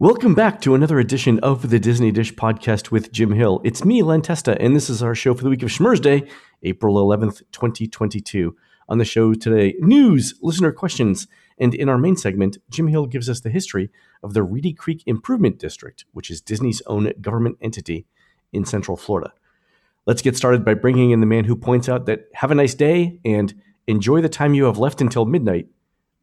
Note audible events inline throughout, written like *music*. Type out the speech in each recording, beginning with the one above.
Welcome back to another edition of the Disney Dish podcast with Jim Hill. It's me, Len Testa, and this is our show for the week of Schmurz Day, April 11th, 2022. On the show today, news, listener questions, and in our main segment, Jim Hill gives us the history of the Reedy Creek Improvement District, which is Disney's own government entity in Central Florida. Let's get started by bringing in the man who points out that have a nice day and enjoy the time you have left until midnight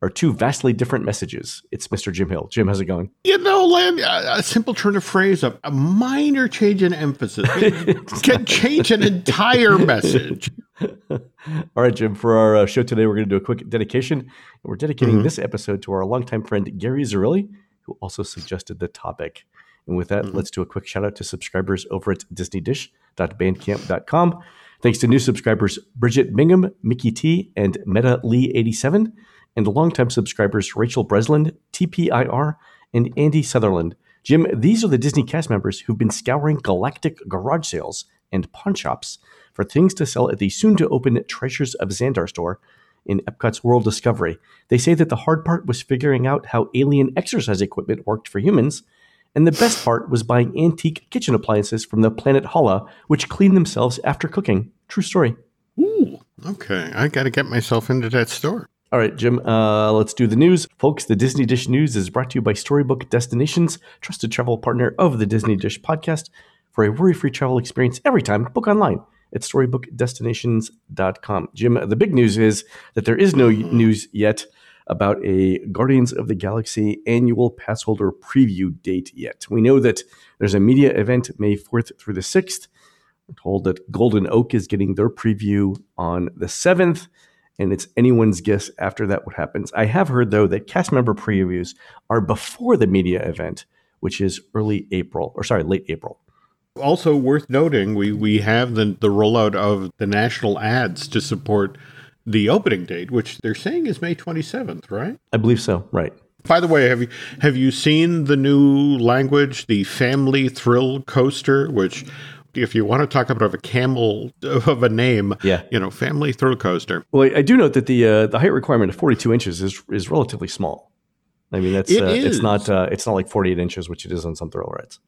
are two vastly different messages. It's Mr. Jim Hill. Jim, how's it going? You know, Len, a simple turn of phrase, a, a minor change in emphasis *laughs* can change an entire message. *laughs* All right, Jim, for our uh, show today, we're going to do a quick dedication. And we're dedicating mm-hmm. this episode to our longtime friend, Gary Zerilli, who also suggested the topic. And with that, mm-hmm. let's do a quick shout out to subscribers over at disneydish.bandcamp.com. Thanks to new subscribers Bridget Bingham, Mickey T, and Meta Lee 87 and longtime subscribers Rachel Bresland, TPIR, and Andy Sutherland. Jim, these are the Disney cast members who've been scouring galactic garage sales and pawn shops for things to sell at the soon to open Treasures of Xandar store in Epcot's World Discovery. They say that the hard part was figuring out how alien exercise equipment worked for humans, and the best part was buying antique kitchen appliances from the planet Hala, which clean themselves after cooking. True story. Ooh, okay. I got to get myself into that store. All right, Jim, uh, let's do the news. Folks, the Disney Dish News is brought to you by Storybook Destinations, trusted travel partner of the Disney Dish podcast. For a worry free travel experience every time, book online at storybookdestinations.com. Jim, the big news is that there is no news yet about a Guardians of the Galaxy annual pass holder preview date yet. We know that there's a media event May 4th through the 6th. We're told that Golden Oak is getting their preview on the 7th and it's anyone's guess after that what happens. I have heard though that cast member previews are before the media event, which is early April or sorry, late April. Also worth noting, we we have the the rollout of the national ads to support the opening date, which they're saying is May 27th, right? I believe so, right. By the way, have you have you seen the new language, the Family Thrill Coaster, which if you want to talk about a camel *laughs* of a name, yeah. you know, family thrill coaster. Well, I do note that the uh, the height requirement of 42 inches is is relatively small. I mean, that's it uh, it's not uh, it's not like 48 inches, which it is on some thrill rides.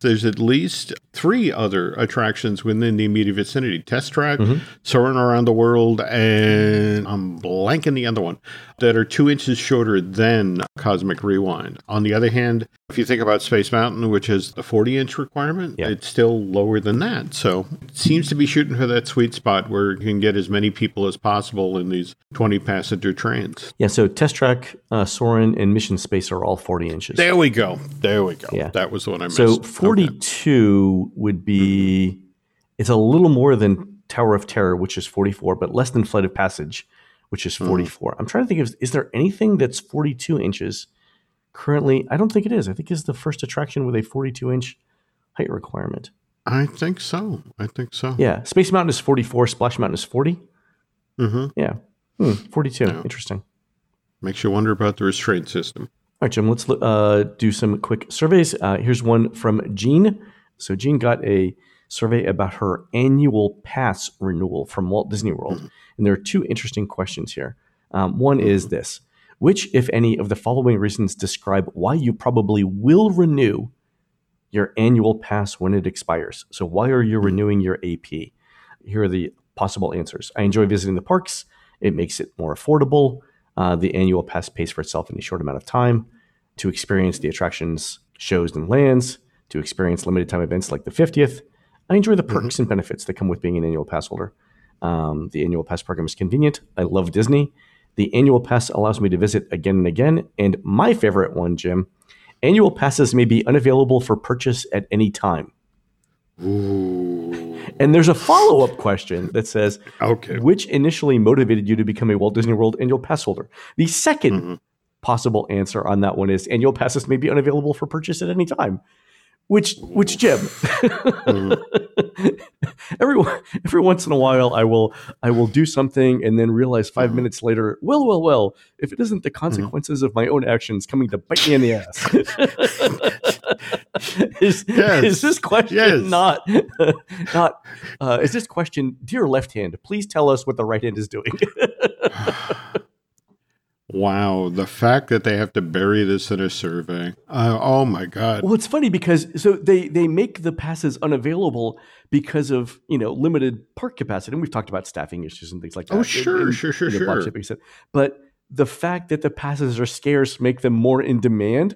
There's at least three other attractions within the immediate vicinity Test Track, mm-hmm. Soaring Around the World, and I'm blanking the other one that are two inches shorter than Cosmic Rewind. On the other hand, if you think about Space Mountain, which is the 40 inch requirement, yeah. it's still lower than that. So it seems to be shooting for that sweet spot where you can get as many people as possible in these 20 passenger trains. Yeah, so Test Track, uh, Soarin', and Mission Space are all 40 inches. There we go. There we go. Yeah. That was the one I missed. So 42 okay. would be, it's a little more than Tower of Terror, which is 44, but less than Flight of Passage, which is mm-hmm. 44. Mm-hmm. I'm trying to think of, is there anything that's 42 inches? currently, I don't think it is. I think it's the first attraction with a 42 inch height requirement. I think so. I think so. Yeah. Space Mountain is 44, Splash Mountain is 40. Mm-hmm. Yeah. Hmm, 42. Yeah. Interesting. Makes you wonder about the restraint system. All right, Jim, let's uh, do some quick surveys. Uh, here's one from Jean. So, Jean got a survey about her annual pass renewal from Walt Disney World. Mm-hmm. And there are two interesting questions here. Um, one mm-hmm. is this which, if any, of the following reasons describe why you probably will renew your annual pass when it expires? So, why are you renewing your AP? Here are the possible answers. I enjoy visiting the parks, it makes it more affordable. Uh, the annual pass pays for itself in a short amount of time. To experience the attractions, shows, and lands, to experience limited time events like the 50th. I enjoy the perks mm-hmm. and benefits that come with being an annual pass holder. Um, the annual pass program is convenient. I love Disney. The annual pass allows me to visit again and again. And my favorite one, Jim, annual passes may be unavailable for purchase at any time. Ooh. And there's a follow up question that says, okay. which initially motivated you to become a Walt Disney World annual pass holder? The 2nd mm-hmm. possible answer on that one is annual passes may be unavailable for purchase at any time which which Jim. mm-hmm. *laughs* every every once in a while, I will I will do something and then realize 5 mm-hmm. minutes later, well, well, well, if it isn't the mm-hmm. consequences mm-hmm. of my own actions coming to bite me in the ass. *laughs* *laughs* is, yes. is this question yes. not *laughs* not uh, is this question, dear left hand, please tell us what the right hand is doing. *sighs* Wow, the fact that they have to bury this in a survey. Uh, oh my god. Well, it's funny because so they they make the passes unavailable because of you know limited park capacity, and we've talked about staffing issues and things like that. Oh sure, sure, sure, sure. But the fact that the passes are scarce make them more in demand,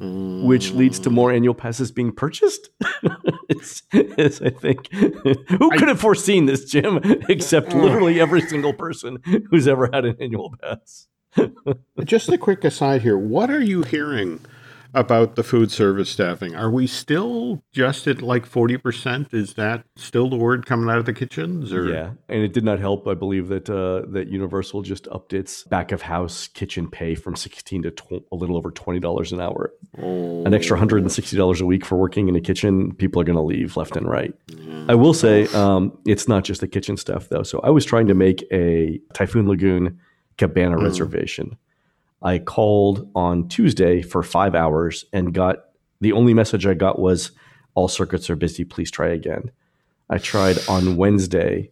mm. which leads to more annual passes being purchased. *laughs* it's, it's, I think who could have foreseen this, Jim, *laughs* except literally every single person who's ever had an annual pass. *laughs* Just a quick aside here. What are you hearing about the food service staffing? Are we still just at like 40%? Is that still the word coming out of the kitchens? Or? Yeah. And it did not help, I believe, that uh, that Universal just upped its back of house kitchen pay from 16 to tw- a little over $20 an hour. Oh. An extra $160 a week for working in a kitchen. People are going to leave left and right. Yeah. I will say um, it's not just the kitchen stuff, though. So I was trying to make a Typhoon Lagoon cabana mm. reservation. I called on Tuesday for five hours and got the only message I got was all circuits are busy. Please try again. I tried on Wednesday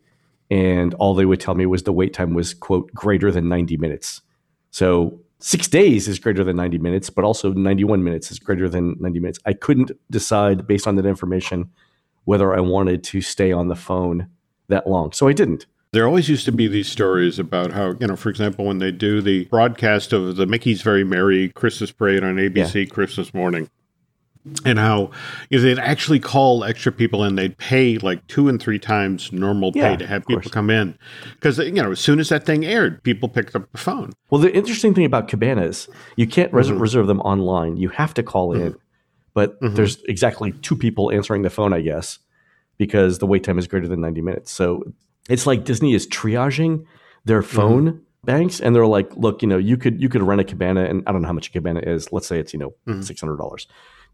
and all they would tell me was the wait time was quote greater than 90 minutes. So six days is greater than 90 minutes, but also 91 minutes is greater than 90 minutes. I couldn't decide based on that information whether I wanted to stay on the phone that long. So I didn't. There always used to be these stories about how, you know, for example, when they do the broadcast of the Mickey's Very Merry Christmas Parade on ABC yeah. Christmas morning, and how you know, they'd actually call extra people and they'd pay like two and three times normal pay to have people course. come in because you know as soon as that thing aired people picked up the phone well the interesting thing about cabanas you can't res- mm-hmm. reserve them online you have to call mm-hmm. in but mm-hmm. there's exactly two people answering the phone i guess because the wait time is greater than 90 minutes so it's like Disney is triaging their mm-hmm. phone mm-hmm. banks, and they're like, look, you know, you could you could rent a cabana, and I don't know how much a cabana is. Let's say it's you know mm-hmm. dollars.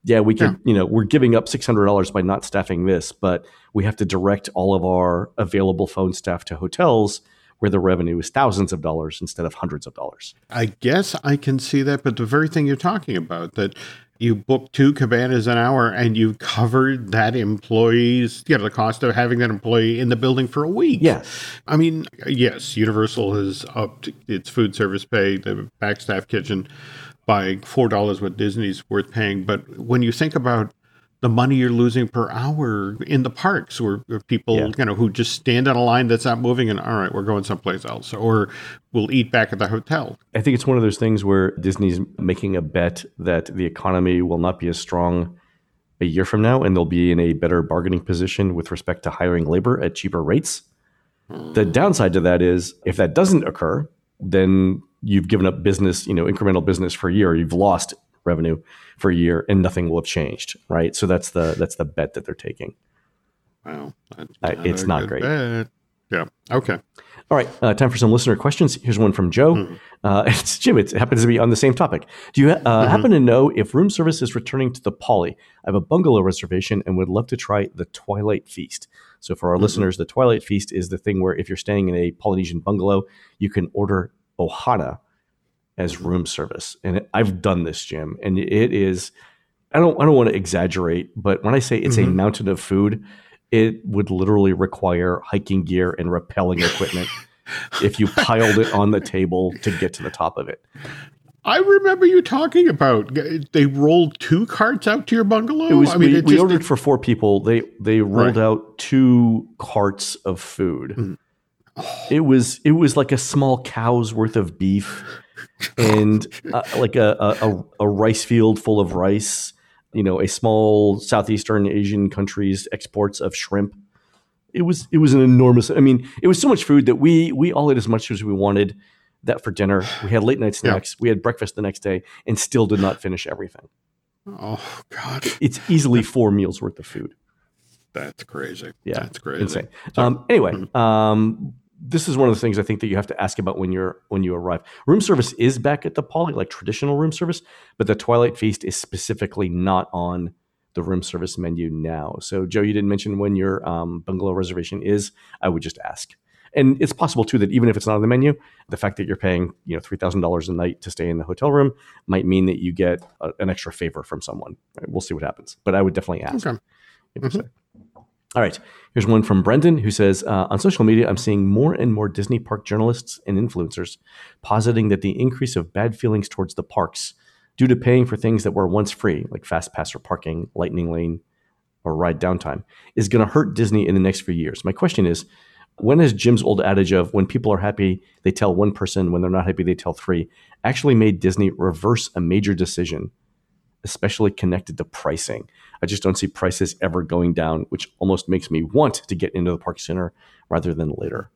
Yeah, we could, yeah. you know, we're giving up six hundred dollars by not staffing this, but we have to direct all of our available phone staff to hotels where the revenue is thousands of dollars instead of hundreds of dollars. I guess I can see that, but the very thing you're talking about that you book two cabanas an hour and you've covered that employee's you know the cost of having that employee in the building for a week. Yes. I mean yes universal has upped its food service pay the backstaff kitchen by four dollars what disney's worth paying. But when you think about the money you're losing per hour in the parks where, people yeah. you know who just stand on a line that's not moving and all right we're going someplace else or we'll eat back at the hotel. I think it's one of those things where disney's making a bet that the economy will not be as strong a year from now and they'll be in a better bargaining position with respect to hiring labor at cheaper rates. Hmm. The downside to that is if that doesn't occur then you've given up business you know incremental business for a year. You've lost revenue for a year and nothing will have changed, right? So that's the that's the bet that they're taking. Wow, uh, it's not great. Bet. Yeah. Okay. All right. Uh, time for some listener questions. Here's one from Joe. Mm-hmm. Uh, *laughs* it's Jim. It happens to be on the same topic. Do you uh, mm-hmm. happen to know if room service is returning to the Poly? I have a bungalow reservation and would love to try the Twilight Feast. So for our mm-hmm. listeners, the Twilight Feast is the thing where if you're staying in a Polynesian bungalow, you can order ohana, as room service. And it, I've done this, Jim, and it is. I don't. I don't want to exaggerate, but when I say it's mm-hmm. a mountain of food, it would literally require hiking gear and rappelling equipment *laughs* if you piled it on the table to get to the top of it. I remember you talking about they rolled two carts out to your bungalow. Was, I mean, we, we ordered for four people. They they rolled right. out two carts of food. Mm. Oh. It was it was like a small cow's worth of beef and uh, like a, a, a rice field full of rice. You know, a small Southeastern Asian country's exports of shrimp. It was it was an enormous. I mean, it was so much food that we we all ate as much as we wanted. That for dinner, we had late night snacks, yeah. we had breakfast the next day, and still did not finish everything. Oh God! It's easily four meals worth of food. That's crazy. Yeah, that's crazy. Insane. Um, anyway, mm-hmm. um, this is one of the things I think that you have to ask about when you're when you arrive. Room service is back at the Poly, like traditional room service, but the Twilight Feast is specifically not on the room service menu now. So, Joe, you didn't mention when your um, bungalow reservation is. I would just ask. And it's possible too that even if it's not on the menu, the fact that you're paying you know three thousand dollars a night to stay in the hotel room might mean that you get a, an extra favor from someone. Right? We'll see what happens, but I would definitely ask. Okay. Mm-hmm. All right. Here's one from Brendan who says uh, On social media, I'm seeing more and more Disney park journalists and influencers positing that the increase of bad feelings towards the parks due to paying for things that were once free, like fast pass or parking, lightning lane, or ride downtime, is going to hurt Disney in the next few years. My question is when has Jim's old adage of when people are happy, they tell one person, when they're not happy, they tell three, actually made Disney reverse a major decision, especially connected to pricing? I just don't see prices ever going down, which almost makes me want to get into the park sooner rather than later.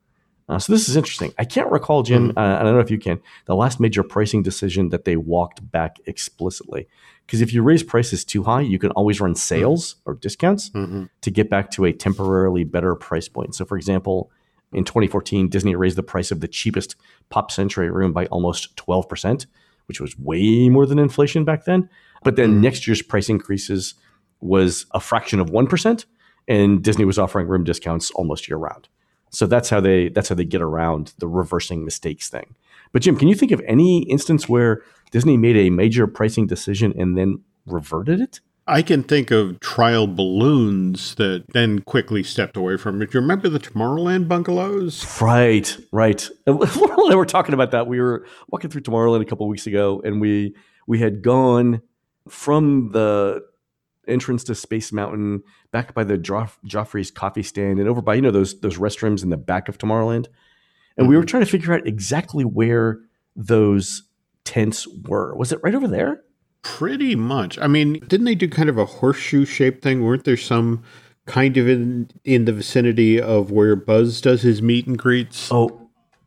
Uh, so this is interesting. I can't recall, Jim, mm-hmm. uh, I don't know if you can, the last major pricing decision that they walked back explicitly. Because if you raise prices too high, you can always run sales mm-hmm. or discounts mm-hmm. to get back to a temporarily better price point. So, for example, in 2014, Disney raised the price of the cheapest Pop Century room by almost 12%, which was way more than inflation back then. But then mm-hmm. next year's price increases was a fraction of 1%, and Disney was offering room discounts almost year round. So that's how they that's how they get around the reversing mistakes thing. But Jim, can you think of any instance where Disney made a major pricing decision and then reverted it? I can think of trial balloons that then quickly stepped away from it. Do you remember the Tomorrowland bungalows? Right, right. *laughs* we were talking about that. We were walking through Tomorrowland a couple weeks ago, and we we had gone from the entrance to Space Mountain, back by the Joff- Joffrey's coffee stand, and over by you know those those restrooms in the back of Tomorrowland. And mm-hmm. we were mm-hmm. trying to figure out exactly where those tents were. Was it right over there? Pretty much. I mean, didn't they do kind of a horseshoe shaped thing? Weren't there some kind of in in the vicinity of where Buzz does his meet and greets? Oh,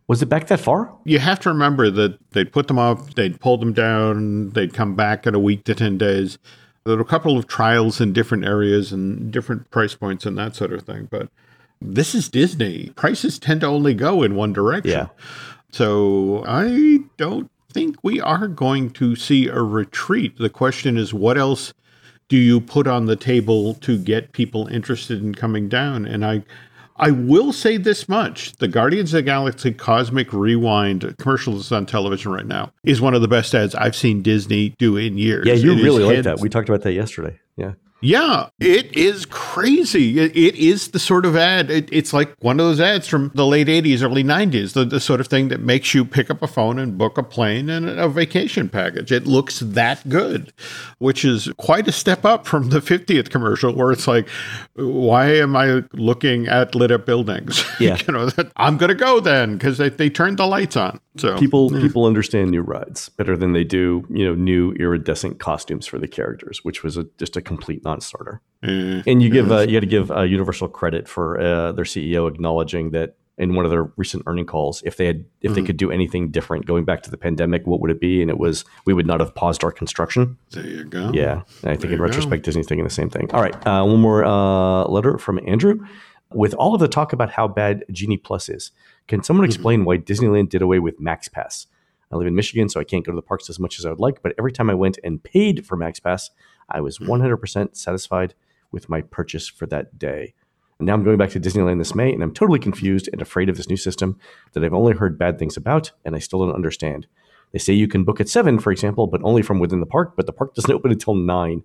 was it back that far? You have to remember that they'd put them up, they'd pull them down, they'd come back in a week to 10 days. There were a couple of trials in different areas and different price points and that sort of thing. But this is Disney. Prices tend to only go in one direction. Yeah. So I don't think we are going to see a retreat. The question is, what else do you put on the table to get people interested in coming down? And I I will say this much the Guardians of the Galaxy Cosmic Rewind commercial that's on television right now is one of the best ads I've seen Disney do in years. Yeah, you it really like that. We talked about that yesterday. Yeah. Yeah, it is crazy. It, it is the sort of ad. It, it's like one of those ads from the late '80s, early '90s. The, the sort of thing that makes you pick up a phone and book a plane and a vacation package. It looks that good, which is quite a step up from the 50th commercial, where it's like, "Why am I looking at lit up buildings? *laughs* Yeah, you know, I'm going to go then because they, they turned the lights on." So people yeah. people understand new rides better than they do, you know, new iridescent costumes for the characters, which was a, just a complete non-starter. Mm, and you give uh, you got to give uh, Universal credit for uh, their CEO acknowledging that in one of their recent earning calls, if they had if mm. they could do anything different going back to the pandemic, what would it be? And it was we would not have paused our construction. There you go. Yeah, I think in retrospect, go. Disney's thinking the same thing. All right, uh, one more uh, letter from Andrew. With all of the talk about how bad Genie Plus is, can someone mm-hmm. explain why Disneyland did away with Max Pass? I live in Michigan, so I can't go to the parks as much as I would like. But every time I went and paid for Max Pass, I was 100% mm. satisfied with my purchase for that day. And now I'm going back to Disneyland this May, and I'm totally confused and afraid of this new system that I've only heard bad things about, and I still don't understand. They say you can book at seven, for example, but only from within the park, but the park doesn't *laughs* open until nine,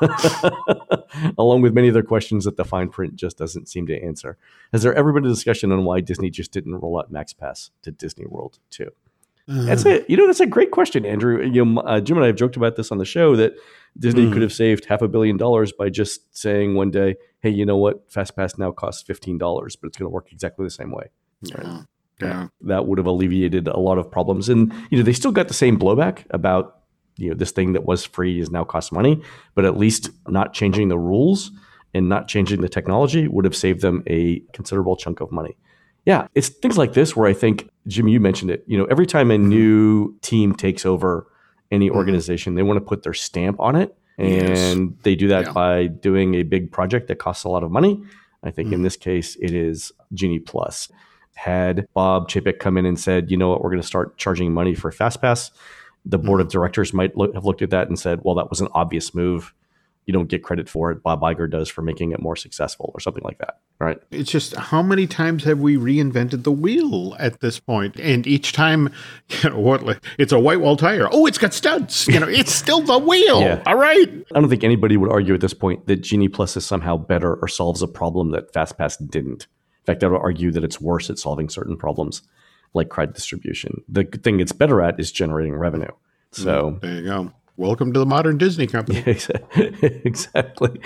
*laughs* along with many other questions that the fine print just doesn't seem to answer. Has there ever been a discussion on why Disney just didn't roll out Max Pass to Disney World too? That's a you know that's a great question, Andrew. You know, uh, Jim and I have joked about this on the show that Disney mm. could have saved half a billion dollars by just saying one day, "Hey, you know what? FastPass now costs fifteen dollars, but it's going to work exactly the same way." Yeah. Yeah. That would have alleviated a lot of problems, and you know they still got the same blowback about you know this thing that was free is now cost money, but at least not changing the rules and not changing the technology would have saved them a considerable chunk of money. Yeah, it's things like this where I think Jim, you mentioned it. You know, every time a new team takes over any mm-hmm. organization, they want to put their stamp on it, and yes. they do that yeah. by doing a big project that costs a lot of money. I think mm. in this case, it is Genie Plus. Had Bob Chapek come in and said, you know what, we're going to start charging money for FastPass, the board mm. of directors might look, have looked at that and said, well, that was an obvious move you don't get credit for it. Bob Iger does for making it more successful or something like that. Right. It's just how many times have we reinvented the wheel at this point? And each time, *laughs* you know, what it's a white wall tire. Oh, it's got studs. You know, it's still the wheel. *laughs* Yeah. All right. I don't think anybody would argue at this point that Genie Plus is somehow better or solves a problem that FastPass didn't. In fact, I would argue that it's worse at solving certain problems like credit distribution. The thing it's better at is generating revenue. So there you go. Welcome to the modern Disney company. *laughs* exactly.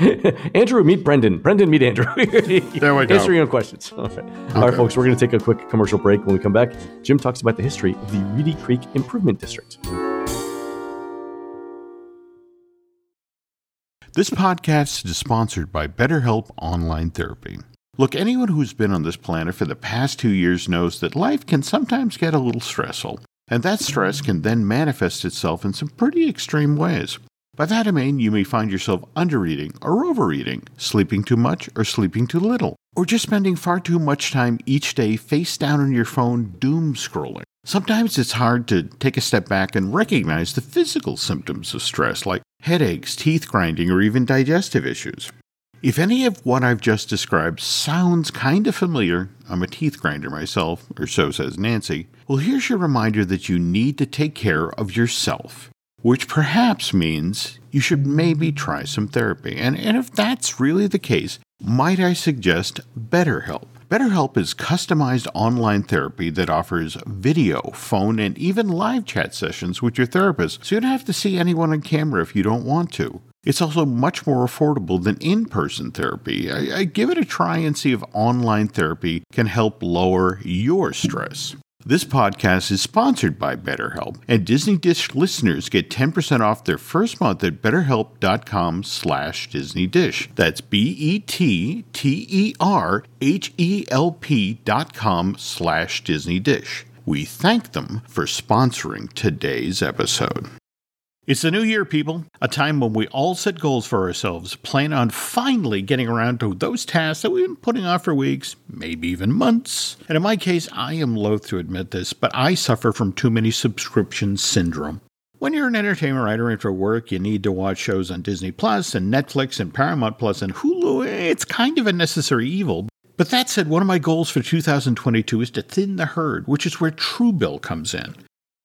Andrew, meet Brendan. Brendan, meet Andrew. *laughs* there we go. Answering your questions. Okay. okay. All right, folks, we're going to take a quick commercial break. When we come back, Jim talks about the history of the Reedy Creek Improvement District. This podcast is sponsored by BetterHelp Online Therapy. Look, anyone who's been on this planet for the past two years knows that life can sometimes get a little stressful. And that stress can then manifest itself in some pretty extreme ways. By that I mean you may find yourself undereating or overeating, sleeping too much or sleeping too little, or just spending far too much time each day face down on your phone doom scrolling. Sometimes it's hard to take a step back and recognize the physical symptoms of stress like headaches, teeth grinding, or even digestive issues. If any of what I've just described sounds kind of familiar, I'm a teeth grinder myself, or so says Nancy, well, here's your reminder that you need to take care of yourself, which perhaps means you should maybe try some therapy. And, and if that's really the case, might I suggest BetterHelp? BetterHelp is customized online therapy that offers video, phone, and even live chat sessions with your therapist, so you don't have to see anyone on camera if you don't want to. It's also much more affordable than in person therapy. I, I, give it a try and see if online therapy can help lower your stress. This podcast is sponsored by BetterHelp, and Disney Dish listeners get 10% off their first month at betterhelp.com slash Disney Dish. That's B-E-T-T-E-R-H-E-L-P dot com slash Disney Dish. We thank them for sponsoring today's episode. It's the new year, people, a time when we all set goals for ourselves, plan on finally getting around to those tasks that we've been putting off for weeks, maybe even months. And in my case, I am loath to admit this, but I suffer from too many subscription syndrome. When you're an entertainment writer and for work, you need to watch shows on Disney Plus and Netflix and Paramount Plus and Hulu. It's kind of a necessary evil. But that said, one of my goals for 2022 is to thin the herd, which is where Truebill comes in.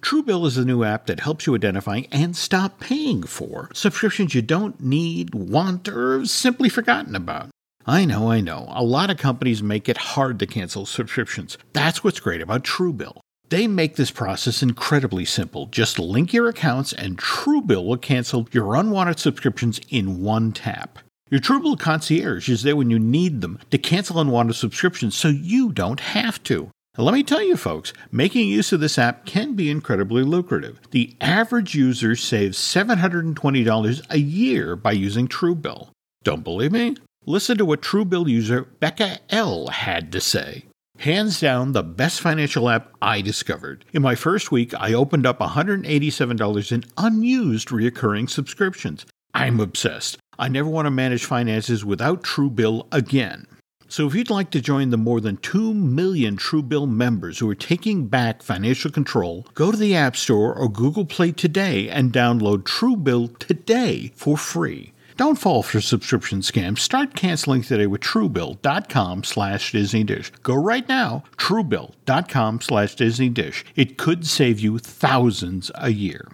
Truebill is a new app that helps you identify and stop paying for subscriptions you don't need, want, or simply forgotten about. I know, I know. A lot of companies make it hard to cancel subscriptions. That's what's great about Truebill. They make this process incredibly simple. Just link your accounts, and Truebill will cancel your unwanted subscriptions in one tap. Your Truebill concierge is there when you need them to cancel unwanted subscriptions so you don't have to. Let me tell you, folks, making use of this app can be incredibly lucrative. The average user saves $720 a year by using Truebill. Don't believe me? Listen to what Truebill user Becca L had to say. Hands down, the best financial app I discovered. In my first week, I opened up $187 in unused recurring subscriptions. I'm obsessed. I never want to manage finances without Truebill again. So, if you'd like to join the more than 2 million Truebill members who are taking back financial control, go to the App Store or Google Play today and download Truebill today for free. Don't fall for subscription scams. Start canceling today with Truebill.com slash Disney Dish. Go right now, Truebill.com slash Disney Dish. It could save you thousands a year.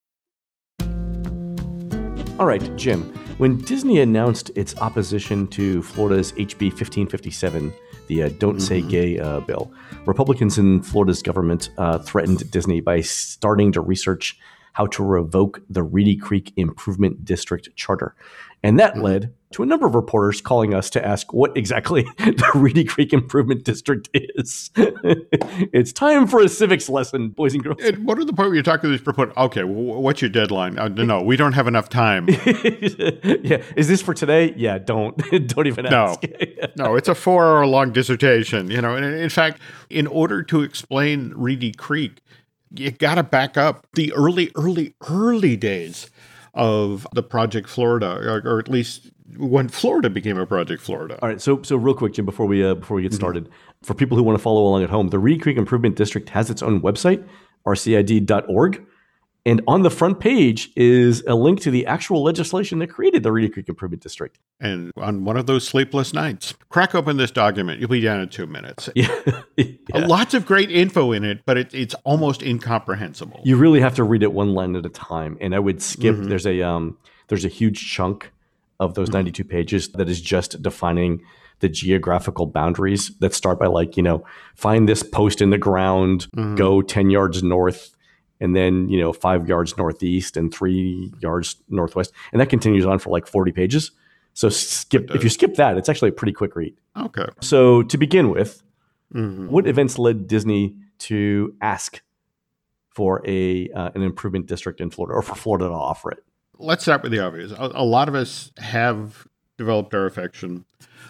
All right, Jim. When Disney announced its opposition to Florida's HB 1557, the uh, Don't mm-hmm. Say Gay uh, bill, Republicans in Florida's government uh, threatened Disney by starting to research how to revoke the Reedy Creek Improvement District Charter. And that mm-hmm. led to a number of reporters calling us to ask what exactly *laughs* the Reedy Creek Improvement District is. *laughs* it's time for a civics lesson, boys and girls. And what are the point where you're talking to these proponents? Okay, well, what's your deadline? Uh, no, we don't have enough time. *laughs* yeah, is this for today? Yeah, don't don't even ask. No, no, it's a four-hour long dissertation. You know, and in fact, in order to explain Reedy Creek, you got to back up the early, early, early days of the Project Florida, or, or, at least when Florida became a Project Florida. All right, so so real quick, Jim, before we uh, before we get mm-hmm. started, mm-hmm. for people who want to follow along at home, the Reedy Creek Improvement District has its own website, rcid.org. And on the front page is a link to the actual legislation that created the Reedy Creek Improvement District. And on one of those sleepless nights, crack open this document. You'll be down in two minutes. *laughs* Yeah. yeah. *laughs* Lots of great info in it, but it, it's almost incomprehensible. You really have to read it one line at a time. And I would skip. Mm-hmm. There's a um, there's a huge chunk of those mm-hmm. 92 pages that is just defining the geographical boundaries that start by like you know find this post in the ground, mm-hmm. go 10 yards north and then you know five yards northeast and three yards northwest, and that continues on for like forty pages. So skip if you skip that, it's actually a pretty quick read. Okay. So to begin with, mm-hmm. what events led Disney to ask for a uh, an improvement district in Florida, or for Florida to offer it? Let's start with the obvious. A, a lot of us have developed our affection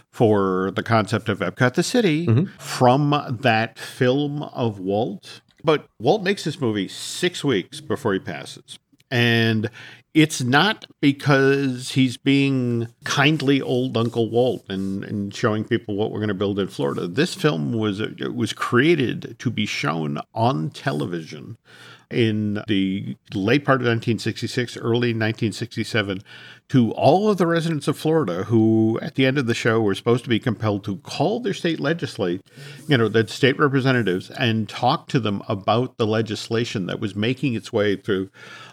for the concept of Epcot the city mm-hmm. from that film of Walt but Walt makes this movie six weeks before he passes. And it's not because he's being kindly old Uncle Walt and, and showing people what we're going to build in Florida. This film was uh, was created to be shown on television in the late part of 1966, early 1967, to all of the residents of Florida who, at the end of the show, were supposed to be compelled to call their state legislate, you know, the state representatives, and talk to them about the legislation that was making its way through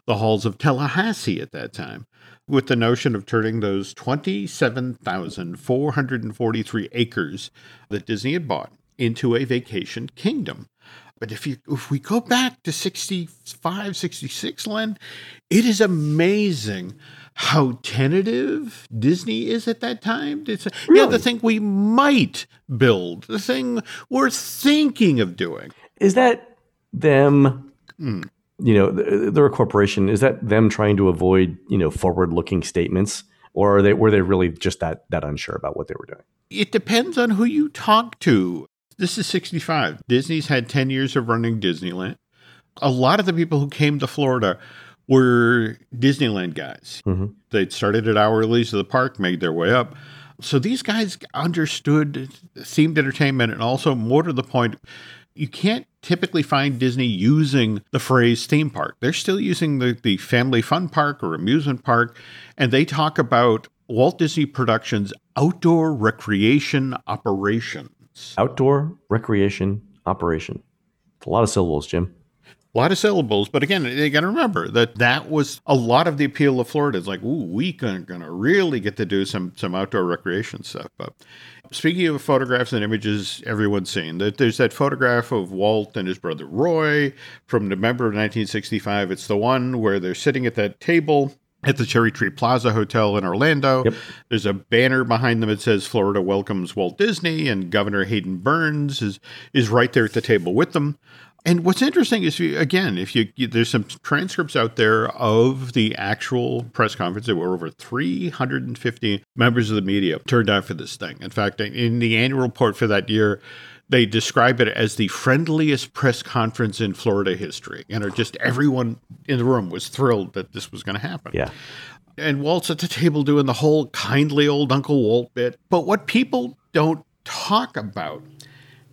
the halls of Tallahassee at that time with the notion of turning those 27,443 acres that Disney had bought into a vacation kingdom. But if you if we go back to 65, 66, Len, it is amazing how tentative Disney is at that time. It's really? yeah, the thing we might build, the thing we're thinking of doing. Is that them? Mm. You know, they're a corporation. Is that them trying to avoid you know forward-looking statements, or are they were they really just that that unsure about what they were doing? It depends on who you talk to. This is 65. Disney's had 10 years of running Disneyland. A lot of the people who came to Florida were Disneyland guys. Mm-hmm. They'd started at hourlies of the park, made their way up. So these guys understood themed entertainment and also more to the point, you can't typically find Disney using the phrase theme park. They're still using the, the family fun park or amusement park, and they talk about Walt Disney Productions outdoor recreation operation. Outdoor recreation operation. It's a lot of syllables, Jim. A lot of syllables, but again, you got to remember that that was a lot of the appeal of Florida. It's like, ooh, we going to really get to do some some outdoor recreation stuff. But speaking of photographs and images, everyone's seen that there's that photograph of Walt and his brother Roy from November of 1965. It's the one where they're sitting at that table at the Cherry Tree Plaza Hotel in Orlando. Yep. There's a banner behind them that says Florida welcomes Walt Disney, and Governor Hayden Burns is is right there at the table with them. And what's interesting is, you, again, if you, you, there's some transcripts out there of the actual press conference. There were over 350 members of the media turned out for this thing. In fact, in the annual report for that year, they describe it as the friendliest press conference in Florida history. and know, just everyone in the room was thrilled that this was going to happen. Yeah. And Walt's at the table doing the whole kindly old Uncle Walt bit. But what people don't talk about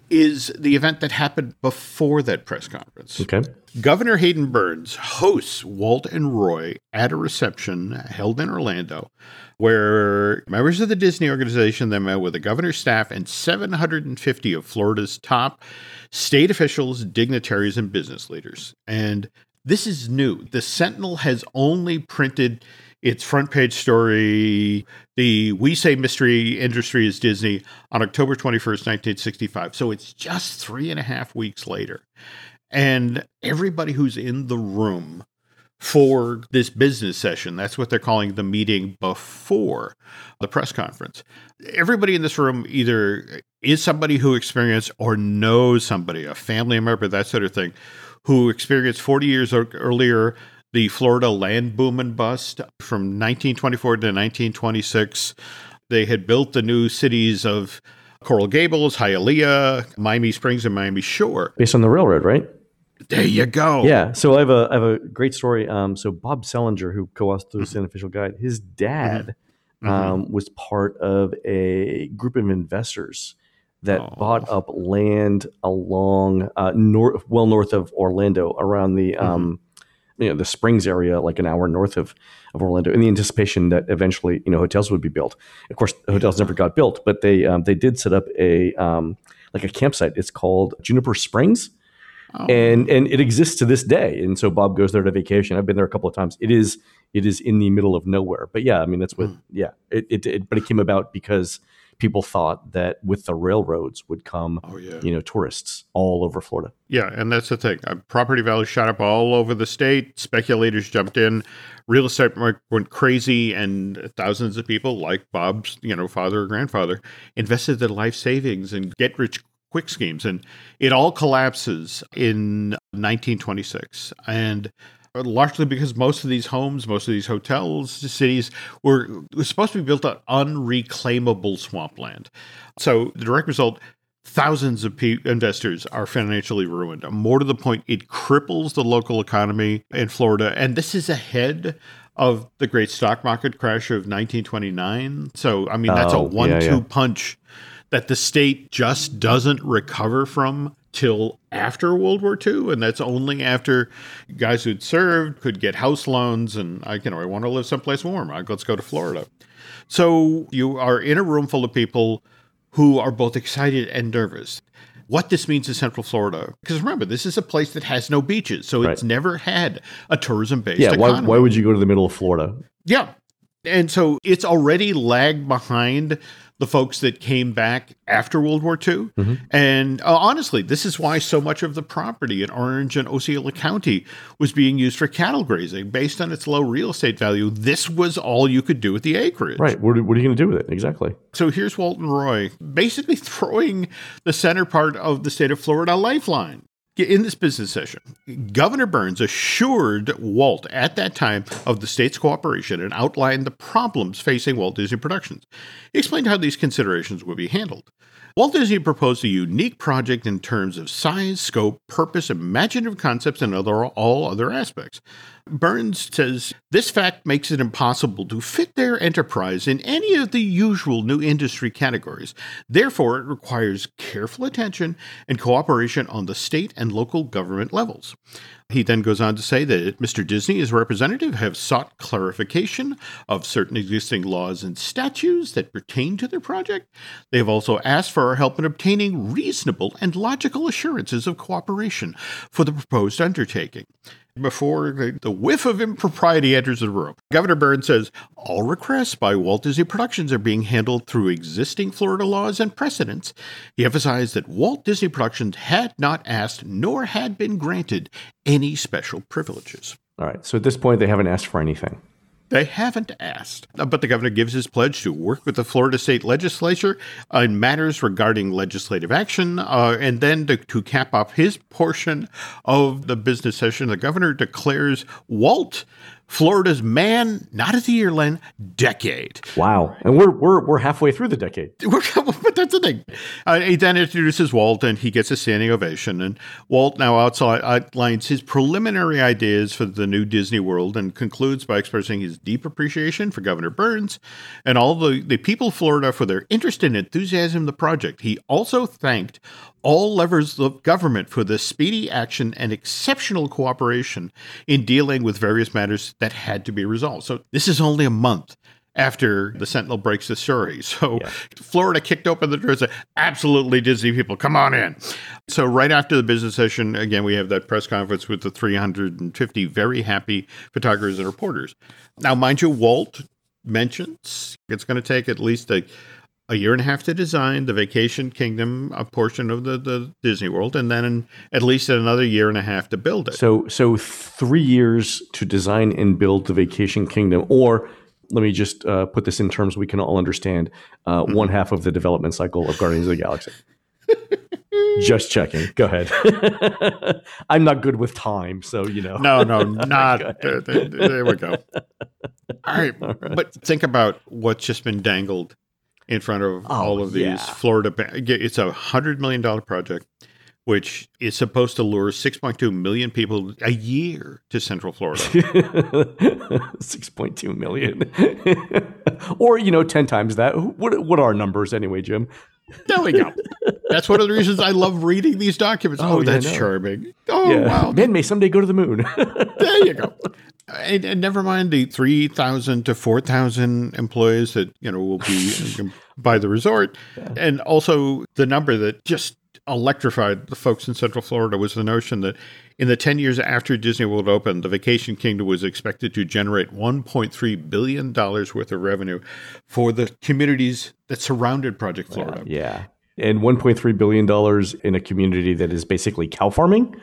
is the event that happened before that press conference. Okay. Governor Hayden Burns hosts Walt and Roy at a reception held in Orlando where members of the Disney organization then met with the governor's staff and 750 of Florida's top state officials, dignitaries, and business leaders. And this is new. The Sentinel has only printed its front page story, the We Say Mystery Industry is Disney, on October 21st, 1965. So it's just three and a half weeks later. And everybody who's in the room for this business session. That's what they're calling the meeting before the press conference. Everybody in this room either is somebody who experienced or knows somebody, a family member, that sort of thing, who experienced 40 years earlier the Florida land boom and bust from 1924 to 1926. They had built the new cities of Coral Gables, Hialeah, Miami Springs, and Miami Shore. Based on the railroad, right? There you go. Yeah. So I have a I have a great story. Um, so Bob Sehlinger, who co-authored the mm-hmm. Unofficial Guide, his dad mm-hmm. um, mm-hmm. was part of a group of investors that oh. bought up land along uh, north, well north of Orlando, around the mm-hmm. um, you know the Springs area, like an hour north of of Orlando, in the anticipation that eventually you know hotels would be built. Of course, hotels never got built, but they um, they did set up a um, like a campsite. It's called Juniper Springs Oh. And and it exists to this day. And so Bob goes there to vacation. I've been there a couple of times. It is it is in the middle of nowhere. But yeah, I mean that's what mm. yeah. It, it, it but it came about because people thought that with the railroads would come oh, yeah. you know tourists all over Florida. Yeah, and that's the thing. Uh, property values shot up all over the state. Speculators jumped in. Real estate went crazy, and thousands of people, like Bob's, you know, father or grandfather, invested their life savings and get rich quick schemes. And it all collapses in 1926. And largely because most of these homes, most of these hotels, cities were, supposed to be built on unreclaimable swampland. So the direct result thousands of pe- investors are financially ruined. More to the point, it cripples the local economy in Florida. And this is ahead of the great stock market crash of 1929. So, I mean, that's oh, a one two yeah, yeah. punch that the state just doesn't recover from till after World War II, and that's only after guys who'd served could get house loans and I you know I want to live someplace warm. Let's go to Florida. So you are in a room full of people who are both excited and nervous. What this means to Central Florida, because remember, this is a place that has no beaches, so right. it's never had a tourism based. Yeah, why, why would you go to the middle of Florida? Yeah, and so it's already lagged behind the folks that came back after World War II. Mm-hmm. And uh, honestly, this is why so much of the property in Orange and Osceola County was being used for cattle grazing based on its low real estate value. This was all you could do with the acreage. Right. What, what are you going to do with it? Exactly. So here's Walt and Roy basically *laughs* throwing the center part of the state of Florida lifeline in this business session, Governor Burns assured Walt at that time of the state's cooperation and outlined the problems facing Walt Disney Productions. He explained how these considerations would be handled. Walt Disney proposed a unique project in terms of size, scope, purpose, imaginative concepts, and other, all other aspects. Burns says this fact makes it impossible to fit their enterprise in any of the usual new industry categories. Therefore, it requires careful attention and cooperation on the state and local government levels. He then goes on to say that Mr. Disney, as representative, have sought clarification of certain existing laws and statutes that pertain to their project. They have also asked for our help in obtaining reasonable and logical assurances of cooperation for the proposed undertaking before the whiff of impropriety enters the room. Governor Burns says all requests by Walt Disney Productions are being handled through existing Florida laws and precedents. He emphasized that Walt Disney Productions had not asked nor had been granted any special privileges. All right. So at this point, they haven't asked for anything. They haven't asked. Uh, but the governor gives his pledge to work with the Florida state legislature on matters regarding legislative action. Uh, and then to, to cap off his portion of the business session, the governor declares Walt Florida's man, not of the year, Len, decade. Wow. And we're, we're, we're halfway through the decade. *laughs* but that's the thing. Uh, he then introduces Walt and he gets a standing ovation. And Walt now outlines his preliminary ideas for the new Disney World and concludes by expressing his deep appreciation for Governor Burns and all the, the people of Florida for their interest and enthusiasm in the project. He also thanked all levers of government for the speedy action and exceptional cooperation in dealing with various matters that had to be resolved. So this is only a month after the Sentinel breaks the story. *laughs* So yeah. Florida kicked open the doors. Absolutely, Disney people, come on in. So right after the business session, again, we have that press conference with the 350 very happy photographers and reporters. Now, mind you, Walt mentions it's going to take at least a a year and a half to design the Vacation Kingdom, a portion of the, the Disney World, and then at least another year and a half to build it. So, so three years to design and build the Vacation Kingdom, or let me just uh, put this in terms we can all understand: uh, mm-hmm. one half of the development cycle of Guardians of the Galaxy. *laughs* just checking. Go ahead. *laughs* I'm not good with time, so you know. No, no, *laughs* not. there, there, we go. All right. all right, but think about what's just been dangled in front of oh, all of these yeah. Florida. It's a hundred million dollar project, which is supposed to lure 6.2 million people a year to Central Florida. *laughs* 6.2 million, *laughs* or you know, ten times that. What what are numbers anyway, Jim? There we go. That's one of the reasons I love reading these documents. Oh, oh that's charming. Oh, yeah. wow. Men may someday go to the moon. *laughs* there you go. And, and, never mind the 3,000 to 4,000 employees that, you know, will be *laughs* by the resort. Yeah. And also the number that just electrified the folks in Central Florida was the notion that in the 10 years after Disney World opened, the Vacation Kingdom was expected to generate $1.3 billion worth of revenue for the communities that surrounded Project Florida. Uh, yeah. And $1.3 billion in a community that is basically cow farming?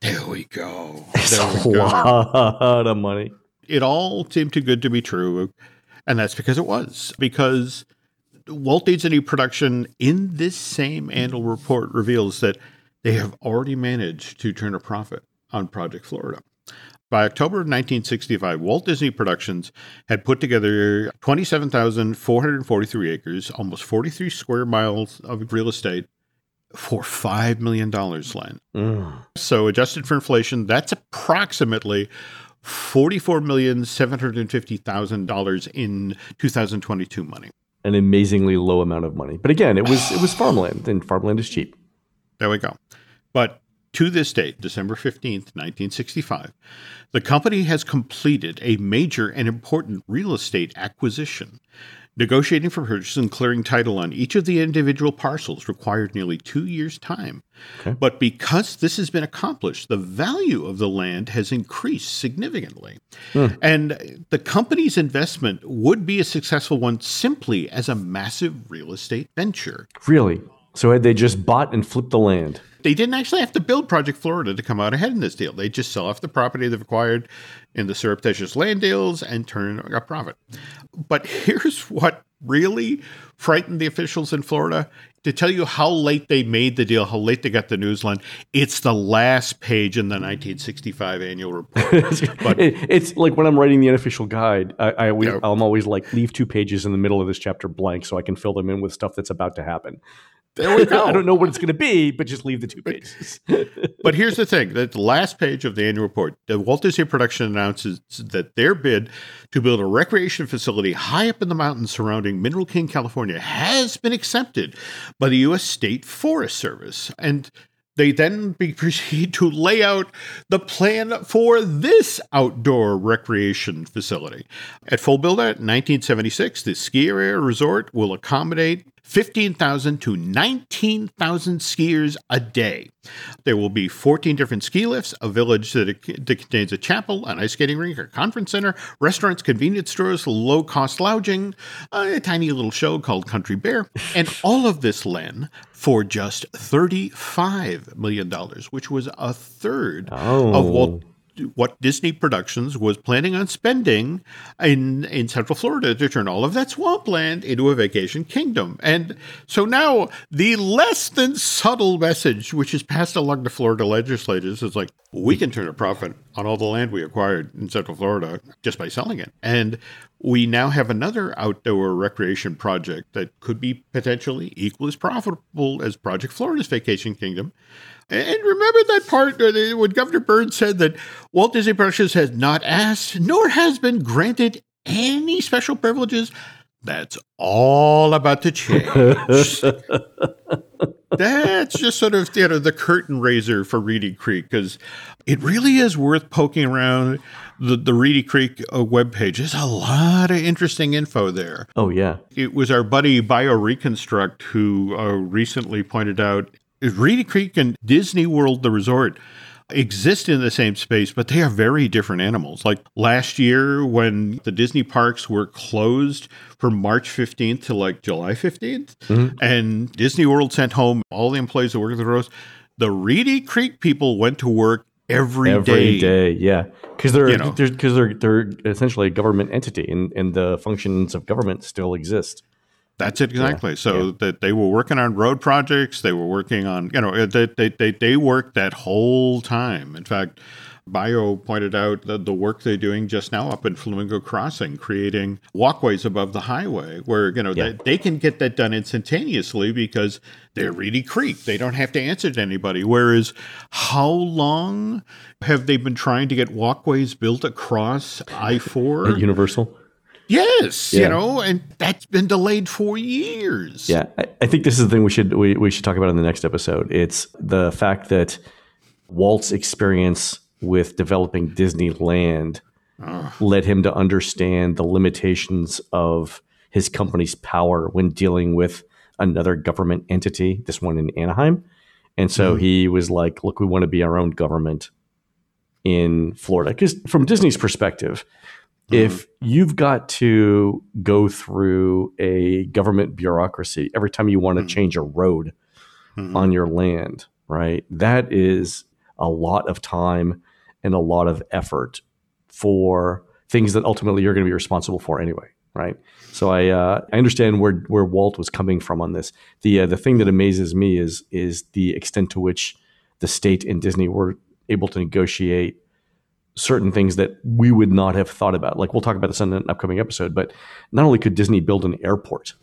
There we go. It's a go. lot of money. It all seemed too good to be true. And that's because it was. Because Walt Disney Production, in this same annual report, reveals that they have already managed to turn a profit on Project Florida. By October of 1965, Walt Disney Productions had put together 27,443 acres, almost 43 square miles of real estate for $5 million, Len. Mm. So, adjusted for inflation, that's approximately $44,750,000 in 2022 money. An amazingly low amount of money. But again, it was it was farmland, and farmland is cheap. There we go. But to this date, December 15th, 1965, the company has completed a major and important real estate acquisition. Negotiating for purchase and clearing title on each of the individual parcels required nearly two years' time. Okay. But because this has been accomplished, the value of the land has increased significantly. Hmm. And the company's investment would be a successful one simply as a massive real estate venture. Really? So had they just bought and flipped the land? They didn't actually have to build Project Florida to come out ahead in this deal. They just sell off the property they've acquired in the surreptitious land deals and turn a profit. But *laughs* here's what really frightened the officials in Florida to tell you how late they made the deal, how late they got the news line. It's the last page in the 1965 annual report. *laughs* but, it's like when I'm writing the unofficial guide, I, I am always like, leave two pages in the middle of this chapter blank so I can fill them in with stuff that's about to happen. There we *laughs* go. I don't know what it's going to be, but just leave the two pages. *laughs* but here's the thing: that the last page of the annual report, the Walt Disney Production announces that their bid to build a recreation facility high up in the mountains surrounding Mineral King, California, has been accepted by the U.S. State Forest Service, and they then *laughs* proceed to lay out the plan for this outdoor recreation facility. At full build out in 1976, the ski area resort will accommodate 15,000 to 19,000 skiers a day. There will be 14 different ski lifts, a village that, contains a chapel, an ice skating rink, a conference center, restaurants, convenience stores, low cost lounging, a tiny little show called Country Bear, and all of this, Len, for just $35 million, which was a third oh. of Walt what Disney Productions was planning on spending in in Central Florida to turn all of that swampland into a vacation kingdom. And so now the less than subtle message which is passed along to Florida legislators is like we can turn a profit on all the land we acquired in Central Florida just by selling it. And we now have another outdoor recreation project that could be potentially equally as profitable as Project Florida's Vacation Kingdom. And remember that part when Governor Burns said that Walt Disney Productions has not asked nor has been granted any special privileges? That's all about to change. *laughs* That's just sort of you know the curtain raiser for Reedy Creek because it really is worth poking around the, the Reedy Creek uh, webpage. There's a lot of interesting info there. Oh, yeah. It was our buddy BioReconstruct who uh, recently pointed out Reedy Creek and Disney World, the resort, exist in the same space, but they are very different animals. Like last year, when the Disney parks were closed from March 15th to like July 15th, mm-hmm. and Disney World sent home all the employees that work at the roads, the Reedy Creek people went to work every, every day. day. Yeah, because they're because you know. they're they're essentially a government entity, and and the functions of government still exist. That's it exactly. Yeah, so yeah. that they were working on road projects, they were working on you know they they they, they worked that whole time. In fact, Bio pointed out that the work they're doing just now up in Flamingo Crossing, creating walkways above the highway, where you know yeah. they, they can get that done instantaneously because they're Reedy Creek. They don't have to answer to anybody. Whereas, how long have they been trying to get walkways built across I four? Universal. Yes, yeah. you know, and that's been delayed for years. Yeah, I, I, think this is the thing we should we, we should talk about in the next episode. It's the fact that Walt's experience with developing Disneyland Ugh. led him to understand the limitations of his company's power when dealing with another government entity, this one in Anaheim. And so mm. he was like, look, we want to be our own government in Florida. Because from Disney's perspective, mm. if you've got to go through a government bureaucracy every time you want to mm. change a road mm-hmm. on your land, right? That is a lot of time and a lot of effort for things that ultimately you're going to be responsible for anyway, right? So I uh, I understand where where Walt was coming from on this. The uh, the thing that amazes me is is the extent to which the state and Disney were able to negotiate certain things that we would not have thought about. Like we'll talk about this in an upcoming episode. But not only could Disney build an airport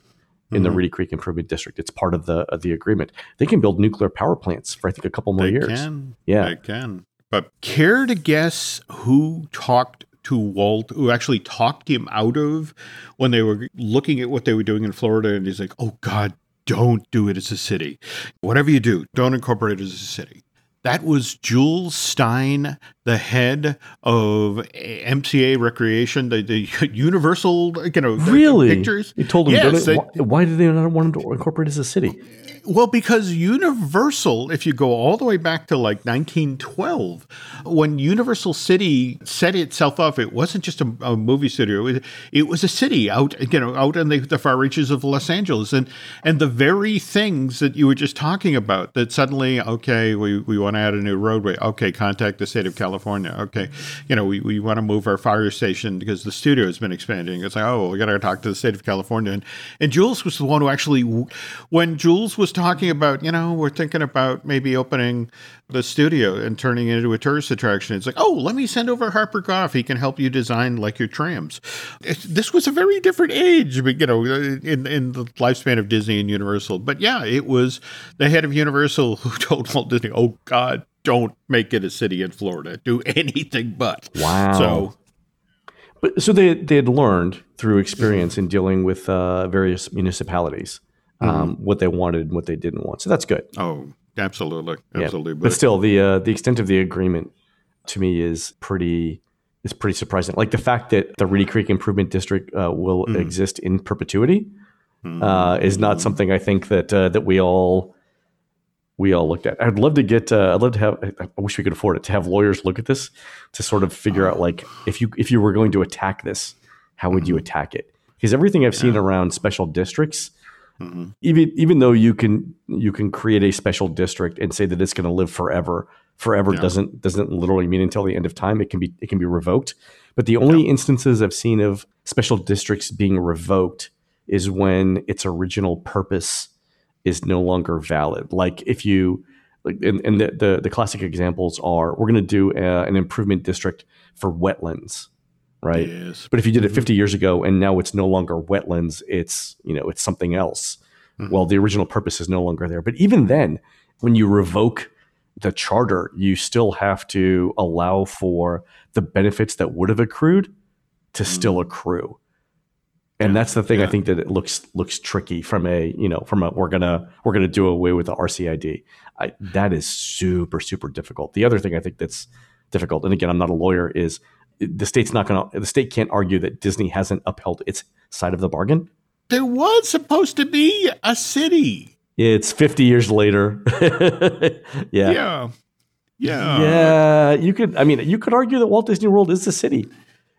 in mm-hmm. the Reedy Creek Improvement District, it's part of the of the agreement. They can build nuclear power plants for I think a couple more they years. Can. Yeah, they can. But care to guess who talked to Walt, who actually talked him out of when they were looking at what they were doing in Florida? And he's like, oh, God, don't do it as a city. Whatever you do, don't incorporate it as a city. That was Jules Stein, the head of MCA Recreation, the, the *laughs* Universal, you know, really? pictures. You told them, yes, they, why, why did they not want him to incorporate as a city? Well, because Universal, if you go all the way back to like 1912, when Universal City set itself up, it wasn't just a, a movie studio; it was, it was, a city out, you know, out in the, the, far reaches of Los Angeles, and and the very things that you were just talking about. That suddenly, okay, we, we want to add a new roadway. Okay, contact the state of California. Okay, you know, we, we want to move our fire station because the studio has been expanding. It's like, oh, we got to talk to the state of California, and and Jules was the one who actually, when Jules was talking about, you know, we're thinking about maybe opening the studio and turning it into a tourist attraction. It's like, oh, let me send over Harper Goff. He can help you design like your trams. It, this was a very different age, but you know, in in the lifespan of Disney and Universal. But yeah, it was the head of Universal who *laughs* told Walt Disney, "Oh God, don't make it a city in Florida. Do *laughs* anything but." Wow. So. But, so they they had learned through experience in dealing with uh, various municipalities um, mm-hmm. what they wanted and what they didn't want. So that's good. Oh, absolutely, absolutely. Yeah. But, but still, the uh, the extent of the agreement to me is pretty is pretty surprising. Like the fact that the Reedy Creek Improvement District uh, will mm. exist in perpetuity mm. uh, is not something I think that uh, that we all we all looked at. I'd love to get. Uh, I'd love to have. I wish we could afford it to have lawyers look at this to sort of figure out like if you if you were going to attack this, how would mm-hmm. you attack it? Because everything I've seen yeah. around special districts Mm-hmm. Even even though you can you can create a special district and say that it's going to live forever, forever yeah. doesn't doesn't literally mean until the end of time. It can be it can be revoked. But the only yeah. instances I've seen of special districts being revoked is when its original purpose is no longer valid. Like if you like, and, and the, the, the classic examples are we're going to do a, an improvement district for wetlands right? Yes. But if you did it mm-hmm. 50 years ago and now it's no longer wetlands, it's you know it's something else. Mm-hmm. Well, the original purpose is no longer there. But even then, when you revoke the charter, you still have to allow for the benefits that would have accrued to mm-hmm. still accrue. And yeah, that's the thing yeah. I think that it looks looks tricky from a you know from a we're gonna we're gonna do away with the RCID. I, that is super super difficult. The other thing I think that's difficult, and again I'm not a lawyer, is the state's not going to the state can't argue that Disney hasn't upheld its side of the bargain. There was supposed to be a city. It's 50 years later. *laughs* yeah. Yeah. Yeah. yeah, you could. I mean, you could argue that Walt Disney World is the city.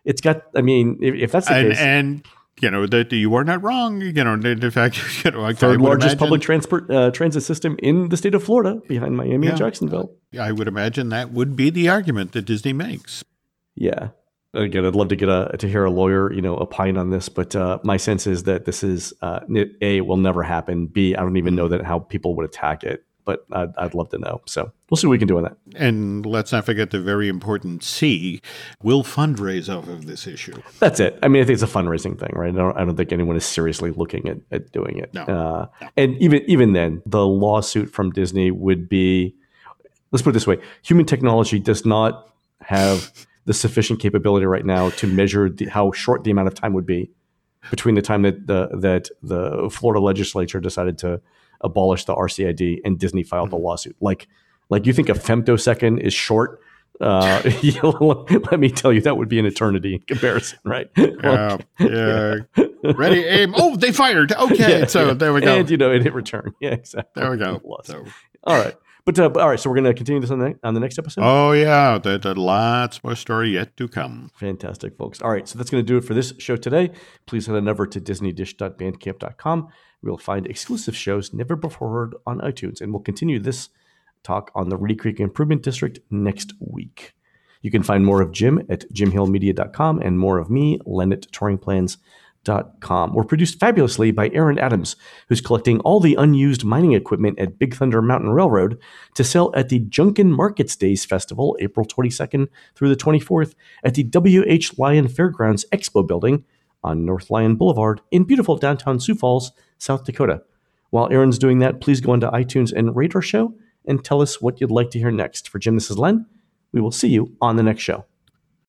It's got. I mean, if, if that's the And, case, and you know that you are not wrong. You know, in fact, *laughs* you know, I, third largest imagine- public transport uh, transit system in the state of Florida, behind Miami and Yeah. Jacksonville. I would imagine that would be the argument that Disney makes. Yeah. Again, I'd love to get a to hear a lawyer, you know, opine on this, but uh, my sense is that this is uh, a will never happen. B, I don't even know that how people would attack it, but I'd, I'd love to know. So we'll see what we can do on that. And let's not forget the very important C will fundraise off of this issue. That's it. I mean, I think it's a fundraising thing, right? I don't, I don't think anyone is seriously looking at, at doing it. No. Uh, And even even then, the lawsuit from Disney would be, let's put it this way: human technology does not have the sufficient capability right now to measure the, how short the amount of time would be between the time that the that the Florida legislature decided to abolish the RCID and Disney filed the lawsuit. Like, like you think a femtosecond is short? Uh, *laughs* let me tell you, that would be an eternity in comparison, right? *laughs* Uh, yeah. Ready, aim. Oh, they fired. Okay, *laughs* Yeah, so yeah. there we go. And you know, it hit return. Yeah, exactly. there we go. So, All right, but, uh, all right. So we're gonna continue this on the on the next episode. oh yeah, there's lots more story yet to come. Fantastic, folks. All right, so that's going to do it for this show today. Please head on over to disneydish.bandcamp.com. We'll find exclusive shows never before heard on iTunes, and we'll continue this talk on the Reedy Creek Improvement District next week. You can find more of Jim at jimhillmedia.com and more of me, Len at touringplans.com. We're produced fabulously by Aaron Adams, who's collecting all the unused mining equipment at Big Thunder Mountain Railroad to sell at the Junkin Markets Days Festival, April 22nd through the 24th, at the W.H. Lyon Fairgrounds Expo Building on North Lyon Boulevard in beautiful downtown Sioux Falls, South Dakota. While Aaron's doing that, please go onto iTunes and rate our show and tell us what you'd like to hear next. For Jim, this is Len. We will see you on the next show.